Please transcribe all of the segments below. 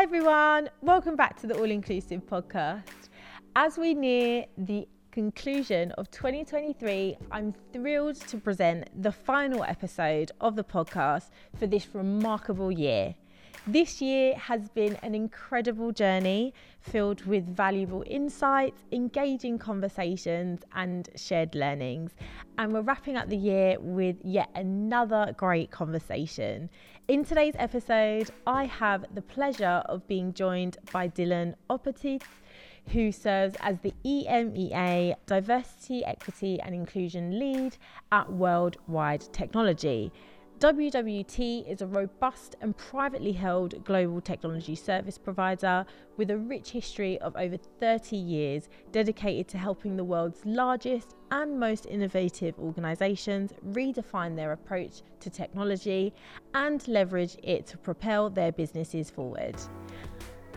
Hi, everyone. Welcome back to the All Inclusive podcast. As we near the conclusion of 2023, I'm thrilled to present the final episode of the podcast for this remarkable year. This year has been an incredible journey filled with valuable insights, engaging conversations, and shared learnings. And we're wrapping up the year with yet another great conversation. In today's episode, I have the pleasure of being joined by Dylan Aupetit who serves as the EMEA Diversity, Equity and Inclusion Lead at Worldwide Technology. WWT is a robust and privately held global technology service provider with a rich history of over 30 years dedicated to helping the world's largest and most innovative organisations redefine their approach to technology and leverage it to propel their businesses forward.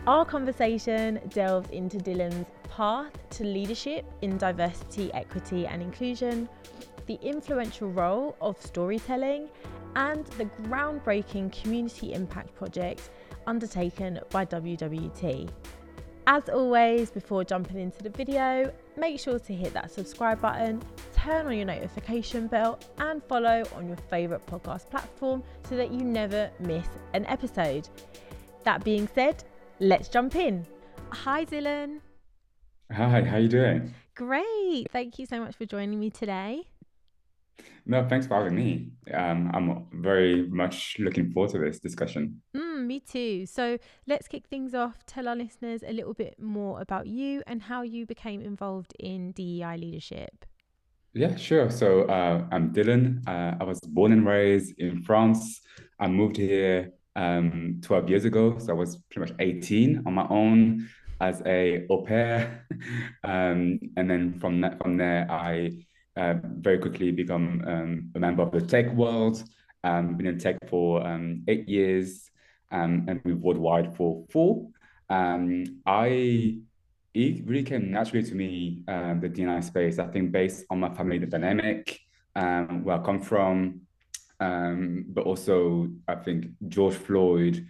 Our conversation delves into Dylan's path to leadership in diversity, equity, and inclusion, the influential role of storytelling, and the groundbreaking community impact project undertaken by WWT. As always, before jumping into the video, make sure to hit that subscribe button, turn on your notification bell, and follow on your favourite podcast platform so that you never miss an episode. That being said, let's jump in. Hi, Dylan. Hi, how are you doing? Great. Thank you so much for joining me today. No, thanks for having me. Um, I'm very much looking forward to this discussion. Mm, me too. So let's kick things off. Tell our listeners a little bit more about you and how you became involved in DEI leadership. Yeah, sure. So uh, I'm Dylan. Uh, I was born and raised in France. I moved here um, 12 years ago. So I was pretty much 18 on my own as a au pair. um, and then from that, from there, I uh, very quickly become um, a member of the tech world. Um, been in tech for um, eight years um, and we've worldwide for four. Um, I it really came naturally to me um, the DNI space. I think based on my family dynamic, where I come from, but also I think George Floyd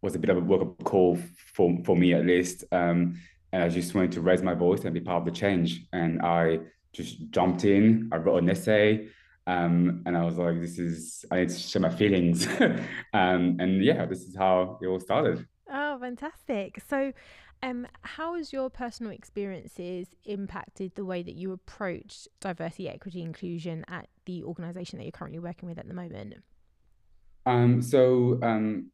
was a bit of a wake up call for for me at least. And I just wanted to raise my voice and be part of the change. And I just jumped in. I wrote an essay. Um, and I was like, this is, I need to share my feelings. um, and yeah, this is how it all started. Oh, fantastic. So, um, how has your personal experiences impacted the way that you approach diversity, equity, inclusion at the organisation that you're currently working with at the moment? Um, so, um,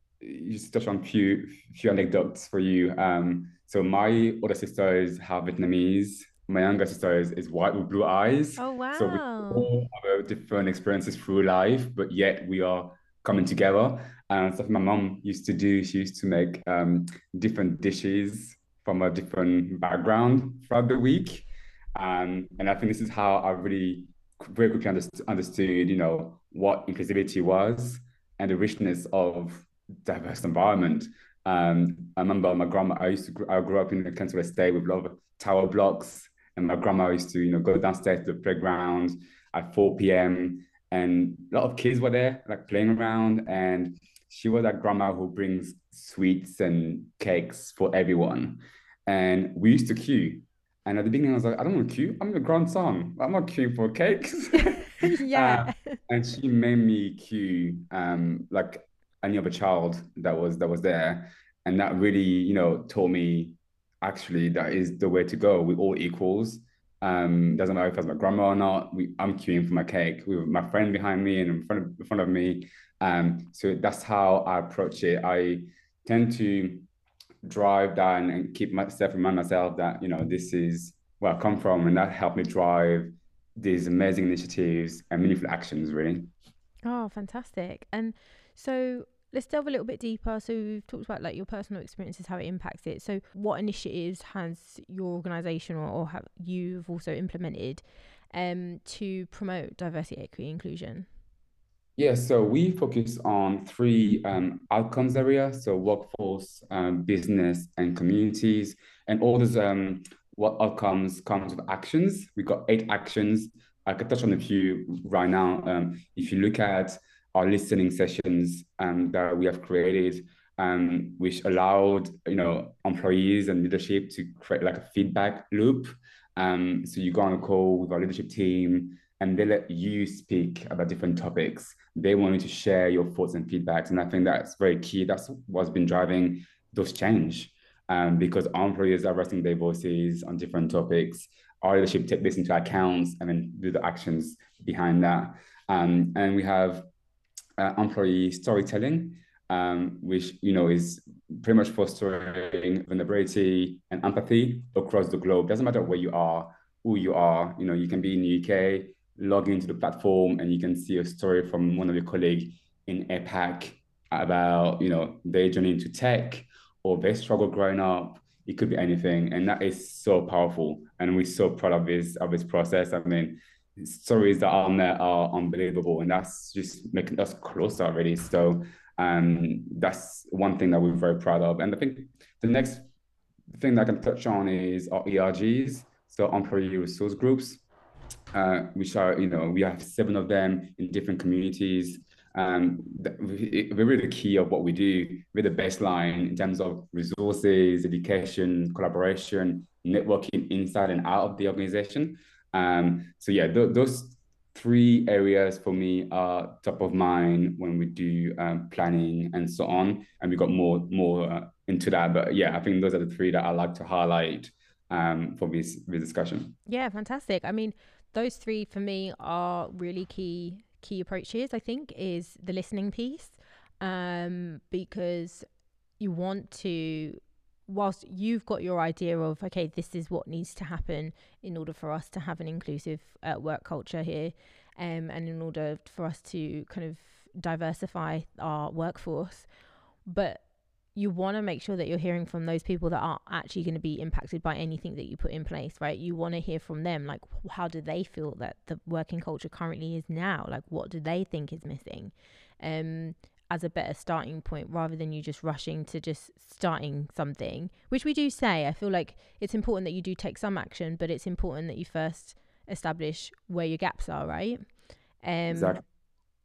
just touch on a few few anecdotes for you. Um, so my older sister is half Vietnamese, my younger sister is, is white with blue eyes. Oh wow! So we all have different experiences through life, but yet we are coming together. And stuff my mom used to do, she used to make um, different dishes from a different background throughout the week. Um, and I think this is how I really very quickly understood, understood, you know, what inclusivity was and the richness of diverse environment. Um, I remember my grandma. I used to. I grew up in a council estate with a lot of tower blocks, and my grandma used to, you know, go downstairs to the playground at 4 p.m. And a lot of kids were there, like playing around. And she was that grandma who brings sweets and cakes for everyone. And we used to queue. And at the beginning, I was like, I don't want to queue. I'm your grandson. I'm not queuing for cakes. yeah. Uh, and she made me queue um, like any other child that was that was there. And that really, you know, taught me actually that is the way to go. We're all equals. Um, doesn't matter if it's my grandma or not. We, I'm queuing for my cake with my friend behind me and in front of, in front of me. Um, so that's how I approach it. I tend to drive that and keep myself remind myself that you know this is where I come from, and that helped me drive these amazing initiatives and meaningful actions. Really. Oh, fantastic! And so let's delve a little bit deeper. So we've talked about like your personal experiences, how it impacts it. So what initiatives has your organisation or, or have you've also implemented um, to promote diversity, equity, inclusion? Yeah, so we focus on three um, outcomes area, so workforce, um, business, and communities, and all those um, what outcomes comes with actions. We got eight actions. I could touch on a few right now. Um, if you look at our listening sessions um, that we have created, um, which allowed you know employees and leadership to create like a feedback loop. Um, so you go on a call with our leadership team, and they let you speak about different topics. They want you to share your thoughts and feedbacks, and I think that's very key. That's what's been driving those change. Um, because our employees are resting their voices on different topics. Our leadership take this into account and then do the actions behind that. Um, and we have uh, employee storytelling, um, which you know is pretty much fostering vulnerability and empathy across the globe. Doesn't matter where you are, who you are. You know, you can be in the UK, log into the platform, and you can see a story from one of your colleagues in APAC about you know their journey into tech or their struggle growing up. It could be anything, and that is so powerful. And we're so proud of this of this process. I mean, stories that are on there are unbelievable, and that's just making us closer already. So um, that's one thing that we're very proud of. And I think the next thing that I can touch on is our ERGs, so employee resource groups, uh, which are, you know, we have seven of them in different communities. Um, we're really the key of what we do. We're the baseline in terms of resources, education, collaboration, networking inside and out of the organization. Um, so yeah, th- those three areas for me are top of mind when we do um, planning and so on. And we got more more uh, into that, but yeah, I think those are the three that I like to highlight um, for this this discussion. Yeah, fantastic. I mean, those three for me are really key key approaches. I think is the listening piece, um, because you want to whilst you've got your idea of okay this is what needs to happen in order for us to have an inclusive uh, work culture here um, and in order for us to kind of diversify our workforce. But you want to make sure that you're hearing from those people that are actually going to be impacted by anything that you put in place right? You want to hear from them like how do they feel that the working culture currently is now? Like what do they think is missing? Um as a better starting point rather than you just rushing to just starting something, which we do say. I feel like it's important that you do take some action, but it's important that you first establish where your gaps are, right? Um, exactly.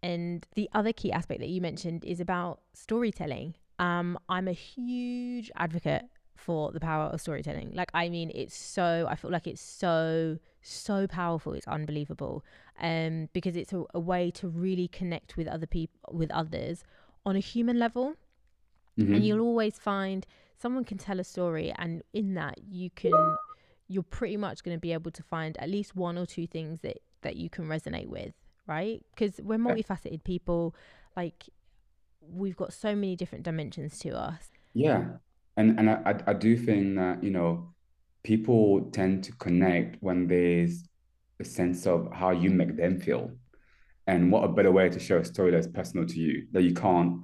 And the other key aspect that you mentioned is about storytelling. Um, I'm a huge advocate for the power of storytelling. Like, I mean, it's so, I feel like it's so, so powerful. It's unbelievable. Um, because it's a, a way to really connect with other people, with others on a human level. Mm-hmm. And you'll always find someone can tell a story, and in that, you can, you're pretty much going to be able to find at least one or two things that, that you can resonate with, right? Because we're multifaceted people. Like, we've got so many different dimensions to us. Yeah and and I, I do think that you know people tend to connect when there's a sense of how you make them feel. And what a better way to show a story that's personal to you that you can't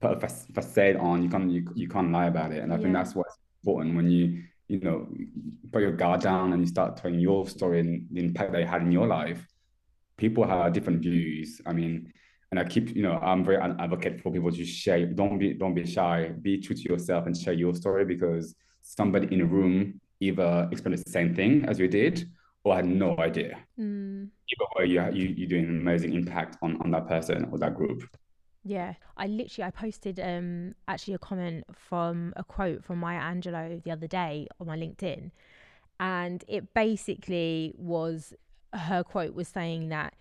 put a facade on. You can't you, you can't lie about it. And i yeah. think that's what's important when you you know put your guard down and you start telling your story and the impact that it had in your life. People have different views. I mean and I keep, you know, I'm very an advocate for people to share. Don't be, don't be shy. Be true to yourself and share your story because somebody in a room either experienced the same thing as you did or had no idea. Mm. Either way, you you you're doing an amazing impact on on that person or that group. Yeah, I literally I posted um actually a comment from a quote from Maya Angelou the other day on my LinkedIn, and it basically was her quote was saying that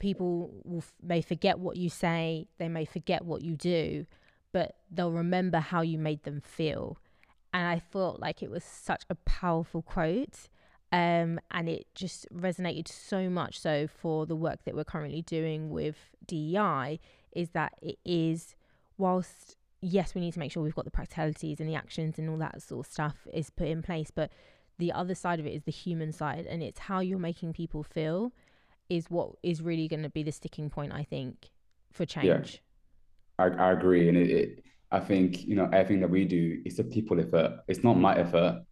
people will, may forget what you say, they may forget what you do, but they'll remember how you made them feel. And I thought like it was such a powerful quote. Um, and it just resonated so much so for the work that we're currently doing with DEI is that it is whilst yes we need to make sure we've got the practicalities and the actions and all that sort of stuff is put in place but the other side of it is the human side and it's how you're making people feel is what is really going to be the sticking point, I think, for change. Yeah, I, I agree. And it, it, I think, you know, everything that we do is a people effort. It's not my effort.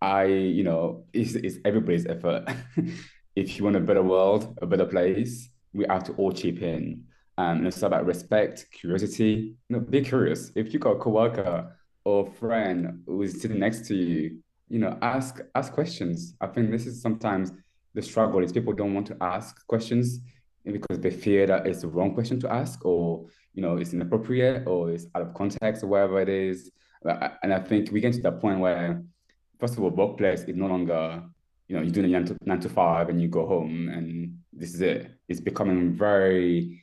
I, you know, it's, it's everybody's effort. if you want a better world, a better place, we have to all chip in. Um, and it's about respect, curiosity. You know, be curious. If you got a coworker or friend who is sitting next to you, you know, ask ask questions. I think this is sometimes the struggle is people don't want to ask questions because they fear that it's the wrong question to ask or you know it's inappropriate or it's out of context or whatever it is. And i think we get to that point where first of all workplace is no longer you know you're doing a nine to, nine to five and you go home and this is it. It's becoming very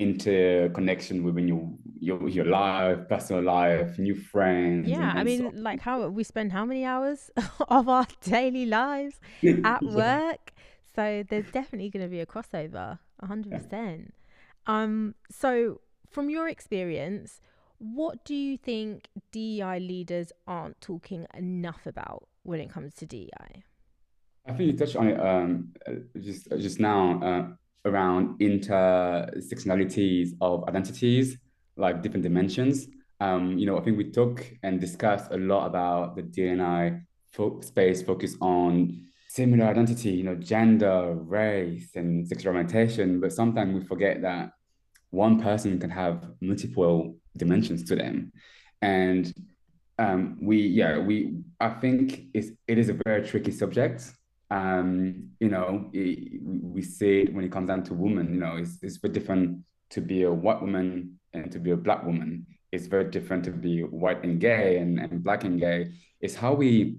interconnection within your your your life, personal life, new friends. Yeah, I mean, so. like how we spend how many hours of our daily lives at work. So there's definitely going to be a crossover, hundred yeah. percent. Um, so from your experience, what do you think DEI leaders aren't talking enough about when it comes to DEI? I think you touched on it um, just just now. Uh, around intersectionalities of identities, like different dimensions. Um, you know, I think we talk and discuss a lot about the DNI fo- space focus on similar identity, you know, gender, race, and sexual orientation. But sometimes we forget that one person can have multiple dimensions to them, and um, we, yeah, we, I think it's it is a very tricky subject um, you know, it, we say it when it comes down to women, you know, it's, it's very different to be a white woman and to be a black woman. It's very different to be white and gay and, and black and gay. It's how we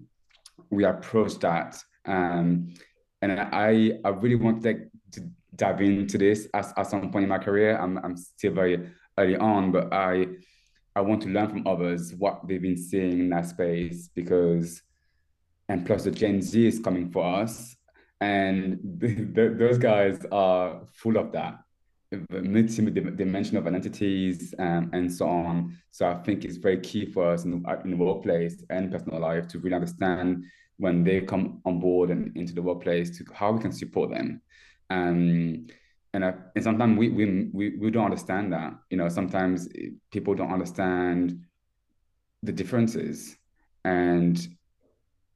we approach that. Um, and I I really want to, to dive into this at, at some point in my career. I'm I'm still very early on, but I I want to learn from others what they've been seeing in that space because and plus the Gen Z is coming for us, and those guys are full of that the multi-dimension of identities um, and so on. So I think it's very key for us in the, in the workplace and personal life to really understand when they come on board and into the workplace to how we can support them. Um, and, I, and sometimes we, we, we, we don't understand that. You know, sometimes people don't understand the differences. And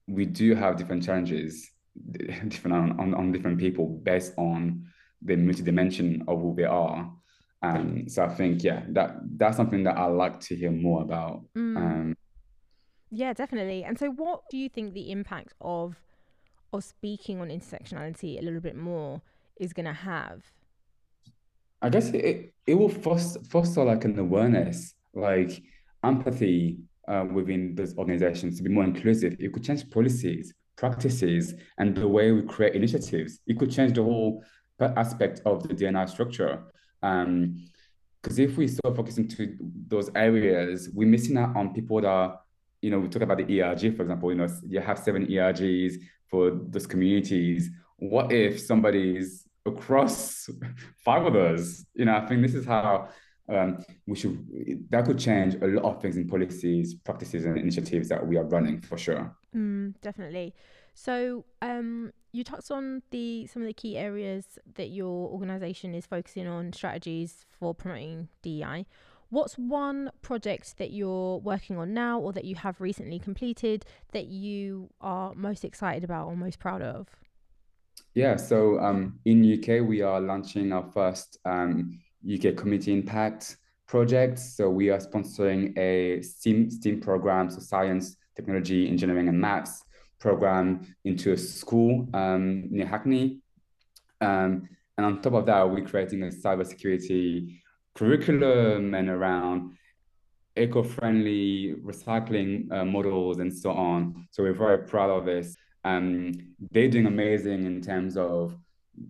we do have different challenges, different on, on, on different people based on the multi-dimension of who they are. Um, so I think, yeah, that that's something that I like to hear more about. Mm. Um, yeah, definitely. And so, what do you think the impact of of speaking on intersectionality a little bit more is going to have? I guess it it will foster foster like an awareness, like empathy uh, within those organizations to be more inclusive. It could change policies, practices, and the way we create initiatives. It could change the whole aspect of the DNI structure. Um, because if we start focusing to those areas, we're missing out on people that are, you know, we talk about the ERG, for example, you know, you have seven ERGs for those communities. What if somebody's across five of those? You know, I think this is how um, we should that could change a lot of things in policies, practices, and initiatives that we are running for sure. Mm, definitely. So um, you touched on the some of the key areas that your organisation is focusing on strategies for promoting DEI. What's one project that you're working on now, or that you have recently completed, that you are most excited about or most proud of? Yeah, so um, in UK we are launching our first um, UK Community Impact project. So we are sponsoring a STEAM, STEAM program, so science, technology, engineering, and maths program into a school um, near Hackney. Um, and on top of that, we're creating a cybersecurity curriculum and around eco-friendly recycling uh, models and so on. So we're very proud of this. Um, they're doing amazing in terms of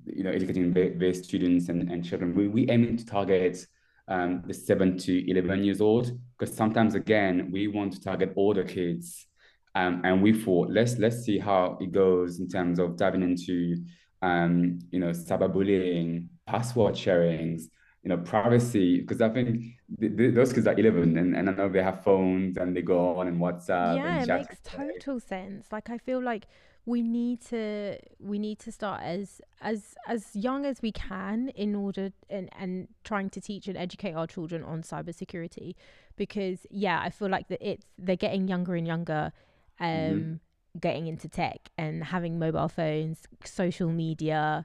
you know, educating their students and, and children. We, we aim to target um, the seven to 11 years old, because sometimes, again, we want to target older kids. Um, and we thought, let's, let's see how it goes in terms of diving into, um, you know, cyberbullying, password sharings, you know, privacy, because I think th- th- those kids are 11 and, and I know they have phones and they go on and WhatsApp. Yeah, and it makes total sense. Like, I feel like we need to we need to start as as as young as we can in order and and trying to teach and educate our children on cybersecurity. Because yeah I feel like that it's they're getting younger and younger um mm-hmm. getting into tech and having mobile phones social media.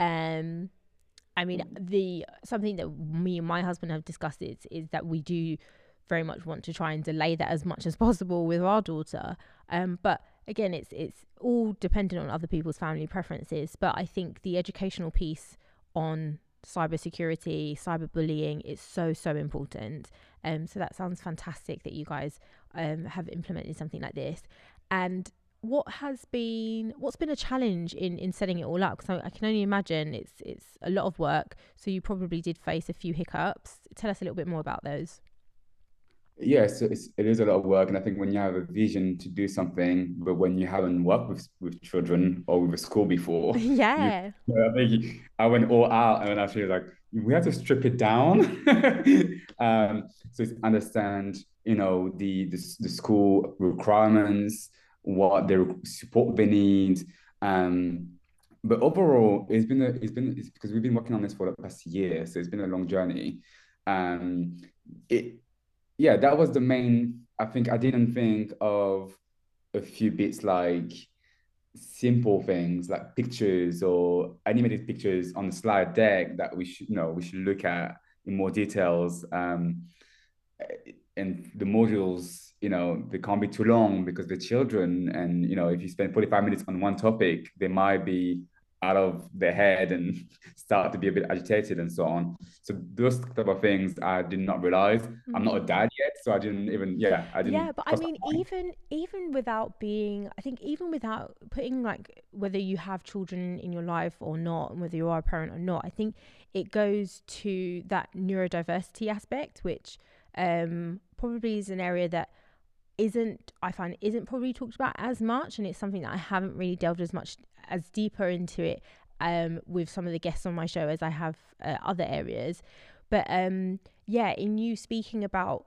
Um I mean the something that me and my husband have discussed is is that we do very much want to try and delay that as much as possible with our daughter. Um but again it's it's all dependent on other people's family preferences but i think the educational piece on cybersecurity, cyberbullying. is so so important. Um, so that sounds fantastic that you guys um, have implemented something like this. And what has been what's been a challenge in in setting it all up? Because I, I can only imagine it's it's a lot of work. So you probably did face a few hiccups. Tell us a little bit more about those. Yes, it's, it is a lot of work, and I think when you have a vision to do something, but when you haven't worked with with children or with a school before, yeah, you, I think I went all out, and I feel like we have to strip it down. um, so understand, you know, the, the the school requirements, what their support they need. Um, but overall, it's been a, it's been it's because we've been working on this for the past year, so it's been a long journey. Um, it yeah, that was the main. I think I didn't think of a few bits like simple things like pictures or animated pictures on the slide deck that we should you know we should look at in more details. Um, and the modules, you know, they can't be too long because the children, and you know, if you spend 45 minutes on one topic, they might be out of their head and start to be a bit agitated and so on. So those type of things I did not realize. Mm-hmm. I'm not a mm-hmm. dad yet, so I didn't even yeah, I didn't Yeah, but I mean even even without being I think even without putting like whether you have children in your life or not and whether you are a parent or not, I think it goes to that neurodiversity aspect which um probably is an area that isn't I find isn't probably talked about as much and it's something that I haven't really delved as much as deeper into it um, with some of the guests on my show as I have uh, other areas. But um, yeah, in you speaking about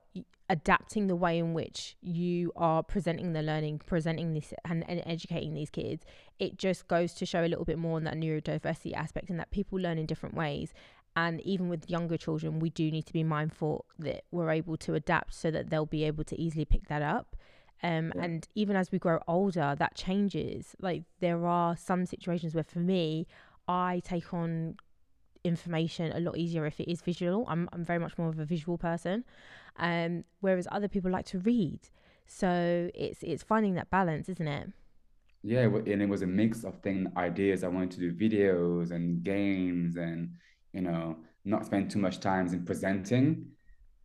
adapting the way in which you are presenting the learning, presenting this and, and educating these kids, it just goes to show a little bit more on that neurodiversity aspect and that people learn in different ways. And even with younger children, we do need to be mindful that we're able to adapt so that they'll be able to easily pick that up. Um, yeah. And even as we grow older, that changes. Like there are some situations where, for me, I take on information a lot easier if it is visual. I'm I'm very much more of a visual person, um, whereas other people like to read. So it's it's finding that balance, isn't it? Yeah, and it was a mix of thing ideas. I wanted to do videos and games, and you know, not spend too much time in presenting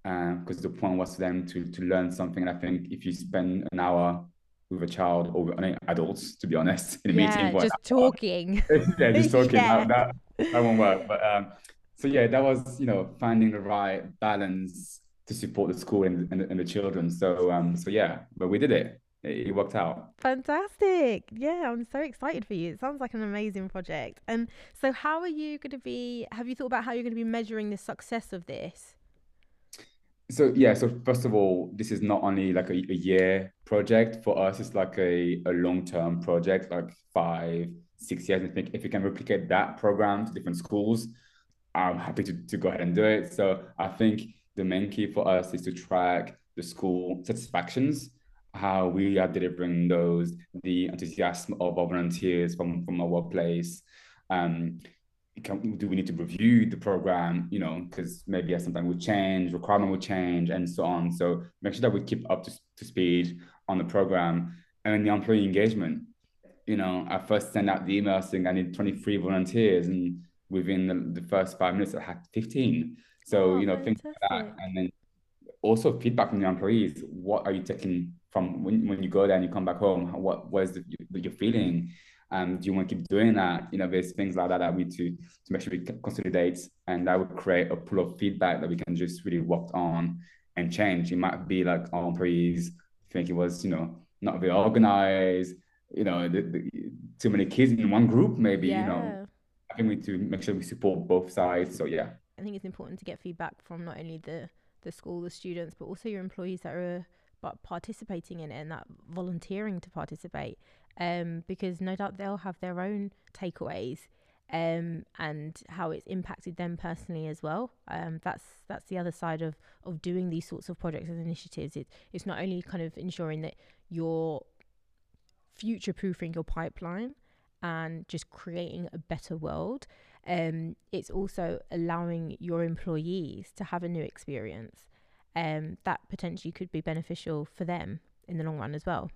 because uh, the point was for them to to learn something. And I think if you spend an hour with a child or I mean, adults, to be honest, in a yeah, meeting, just talking, yeah, just talking, yeah. That, that, that won't work. But um, so yeah, that was you know finding the right balance to support the school and, and, and the children. So um, so yeah, but we did it. It, worked out. Fantastic. Yeah, I'm so excited for you. It sounds like an amazing project. And so, how are you going to be? Have you thought about how you're going to be measuring the success of this? so yeah so first of all this is not only like a, a year project for us it's like a, a long-term project like five six years i think if you can replicate that program to different schools i'm happy to, to go ahead and do it so i think the main key for us is to track the school satisfactions how we are delivering those the enthusiasm of our volunteers from from our workplace. Um, can, do we need to review the program you know because maybe something will change requirement will change and so on. So make sure that we keep up to, to speed on the program. And the employee engagement you know i first sent out the email saying i need 23 volunteers and within the, the first five minutes i had 15 so oh, you know fantastic. things like that. and then also feedback from the employees what are you taking from when, when you go there and you come back home what was the, you're feeling um, do you want to keep doing that? You know, there's things like that that we need to, to make sure we consolidate and that would create a pool of feedback that we can just really work on and change. It might be like our employees think it was, you know, not very organized, you know, the, the, too many kids in one group, maybe, yeah. you know. I think we need to make sure we support both sides. So yeah. I think it's important to get feedback from not only the the school, the students, but also your employees that are but participating in it and that volunteering to participate um, because no doubt they'll have their own takeaways um, and how it's impacted them personally as well. Um, that's that's the other side of of doing these sorts of projects and initiatives. It, it's not only kind of ensuring that you're future proofing your pipeline and just creating a better world. Um, it's also allowing your employees to have a new experience um, that potentially could be beneficial for them in the long run as well.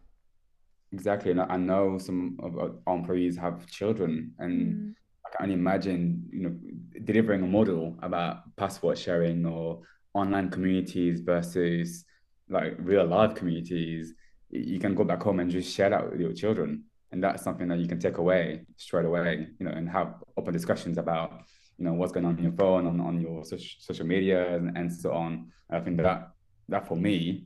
Exactly, and I know some of our employees have children, and mm. I can only imagine, you know, delivering a model about passport sharing or online communities versus like real life communities. You can go back home and just share that with your children, and that's something that you can take away straight away, you know, and have open discussions about, you know, what's going on on your phone, on, on your social, social media, and, and so on. I think that that for me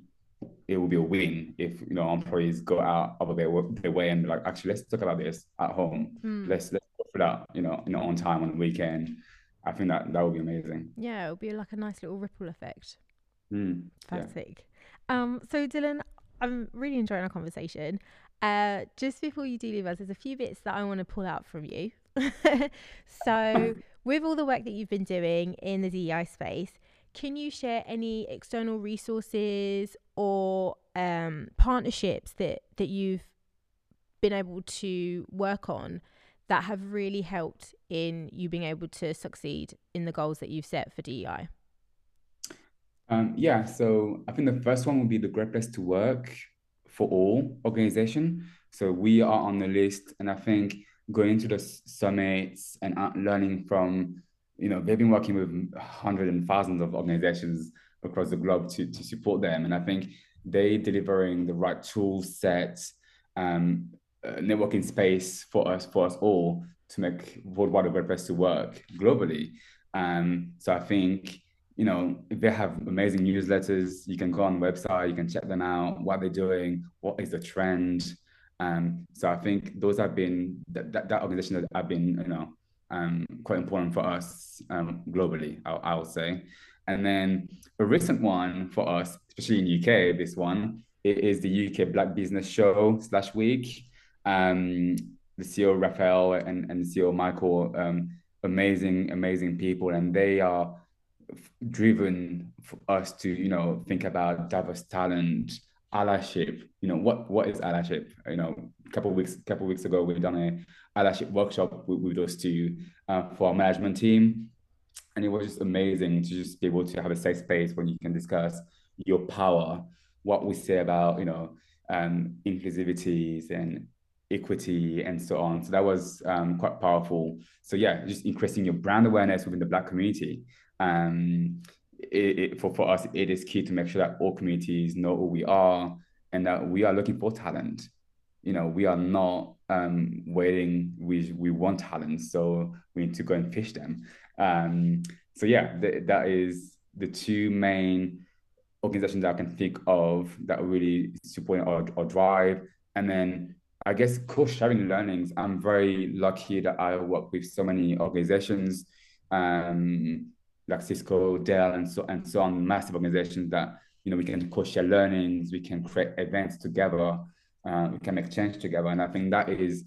it will be a win if you know employees go out of their, their way and be like, actually, let's talk about this at home. Mm. Let's let's go for that, you know, you know, on time on the weekend. I think that that would be amazing. Yeah, it would be like a nice little ripple effect. Mm, Fantastic. Yeah. Um, so Dylan, I'm really enjoying our conversation. Uh, just before you do leave us, there's a few bits that I want to pull out from you. so, with all the work that you've been doing in the DEI space, can you share any external resources or um, partnerships that that you've been able to work on that have really helped in you being able to succeed in the goals that you've set for DEI? Um, yeah, so I think the first one would be the Great Place to Work for All organization. So we are on the list, and I think going to the summits and learning from you know, they've been working with hundreds and thousands of organizations across the globe to, to support them. And I think they delivering the right tool set, um, uh, networking space for us, for us all to make Worldwide WordPress to work globally. Um, so I think, you know, they have amazing newsletters, you can go on website, you can check them out, what they're doing, what is the trend. Um, so I think those have been that, that, that organization that have been, you know, um, quite important for us um, globally, I, I, would say. And then a recent one for us, especially in UK, this one it is the UK Black Business Show slash Week. Um, the CEO Raphael and, and CEO Michael, um, amazing, amazing people, and they are driven for us to you know think about diverse talent allyship you know what what is allyship you know a couple weeks a couple weeks ago we've done a allyship workshop with, with those two uh, for our management team. And it was just amazing to just be able to have a safe space where you can discuss your power, what we say about, you know, um, inclusivities and equity and so on. So that was um, quite powerful. So yeah, just increasing your brand awareness within the Black community. Um, it, it, for, for us, it is key to make sure that all communities know who we are and that we are looking for talent. You know we are not um, waiting. We we want talent so we need to go and fish them. Um, so yeah th- that is the two main organizations that i can think of that really support our, our drive. And then i guess course sharing learnings. I'm very lucky that i work with so many organizations. Um, like cisco dell and so and so on massive organizations that you know we can co-share learnings we can create events together uh, we can make change together. And I think that is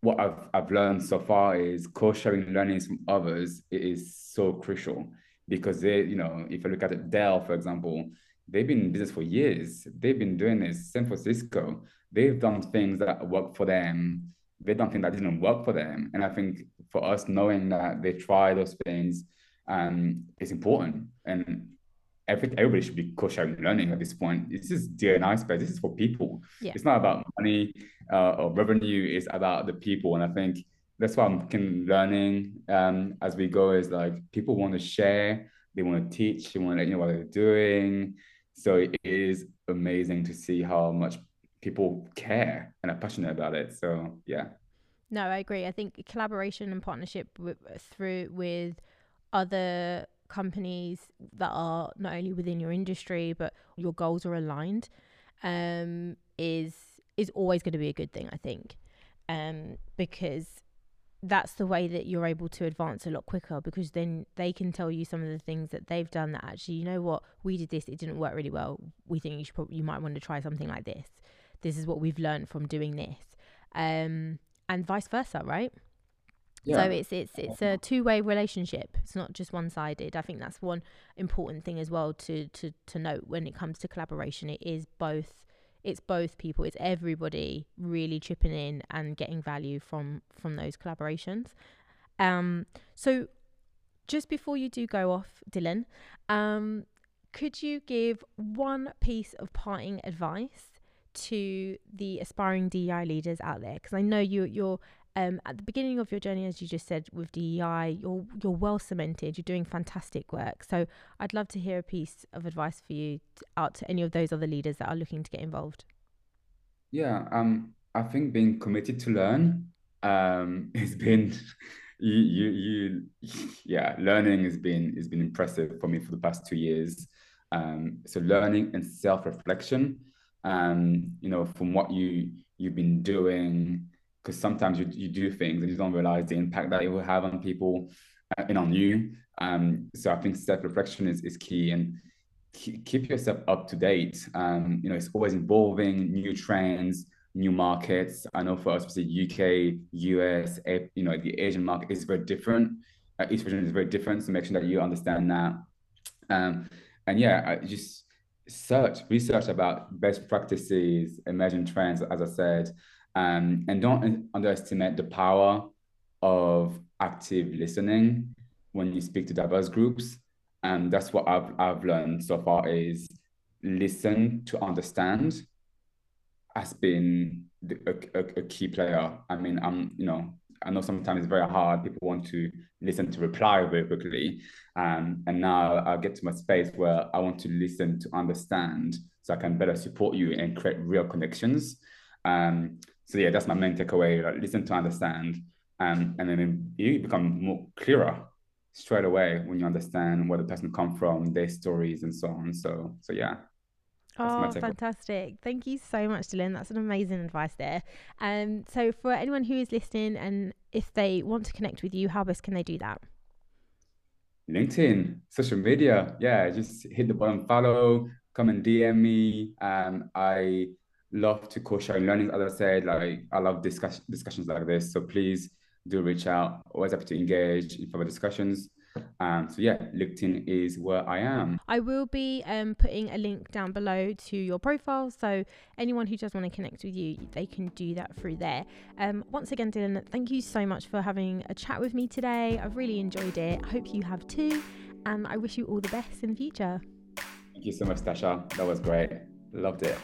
what I've, I've learned so far is co-sharing learnings from others is so crucial because they, you know, if you look at Dell, for example, they've been in business for years. They've been doing this. San Francisco, they've done things that work for them. They've done things that didn't work for them. And I think for us, knowing that they try those things um, is important. And every, everybody should be co-sharing learning at this point. This is DNI space. This is for people. Yeah. It's not about money uh, or revenue. It's about the people. And I think that's why I'm learning um, as we go is like people want to share, they want to teach, they want to let you know what they're doing. So it is amazing to see how much people care and are passionate about it. So yeah. No, I agree. I think collaboration and partnership with, through with other companies that are not only within your industry but your goals are aligned um, is is always going to be a good thing I think. Um, because that's the way that you're able to advance a lot quicker because then they can tell you some of the things that they've done that actually you know what? We did this. It didn't work really well. We think you should probably you might want to try something like this. This is what we've learned from doing this. Um, and vice versa right yeah. So it's it's it's a two way relationship. It's not just one sided. I think that's one important thing as well to to to note when it comes to collaboration. It is both it's both people. It's everybody really chipping in and getting value from from those collaborations. Um so just before you do go off, Dylan, um, could you give one piece of parting advice to the aspiring DEI leaders out there? Because I know you you're Um, at the beginning of your journey, as you just said with DEI, you're you're well cemented. You're doing fantastic work. So I'd love to hear a piece of advice for you to, out to any of those other leaders that are looking to get involved. Yeah, um, I think being committed to learn um, has been you, you you yeah learning has been has been impressive for me for the past two years. Um, so learning and self reflection, um, you know, from what you you've been doing, because sometimes you you do things and you don't realize the impact that it will have on people uh, and on you. Um, so I think self reflection is is key and keep yourself up to date. Um, you know, it's always evolving, new trends, new markets. I know for us, see UK, US, you know, the Asian market is very different. Uh, each region is very different. So make sure that you understand that. Um, and yeah, just search, research about best practices, emerging trends, as I said, um, and don't underestimate the power of active listening when you speak to diverse groups. And that's what I've I've learned so far is listen to understand has been the, a, a, a, key player. I mean, I'm you know I know sometimes it's very hard. People want to listen to reply very quickly, um, and now I get to my space where I want to listen to understand, so I can better support you and create real connections. Um, so yeah, that's my main takeaway: like, listen to understand, um, and then you become more clearer straight away when you understand where the person come from, their stories, and so on. So so yeah. Oh, fantastic. Thank you so much, Dylan. That's an amazing advice there. Um, so, for anyone who is listening and if they want to connect with you, how best can they do that? LinkedIn, social media. Yeah, just hit the button follow, come and DM me. Um, I love to co sharing learning. As I said, like I love discuss- discussions like this. So please do reach out. Always happy to engage in further discussions. Um, so yeah, LinkedIn is where I am. I will be um, putting a link down below to your profile, so anyone who does want to connect with you, they can do that through there. Um, once again, Dylan, thank you so much for having a chat with me today. I've really enjoyed it. I hope you have too, and I wish you all the best in the future. Thank you so much, Tasha. That was great. Loved it.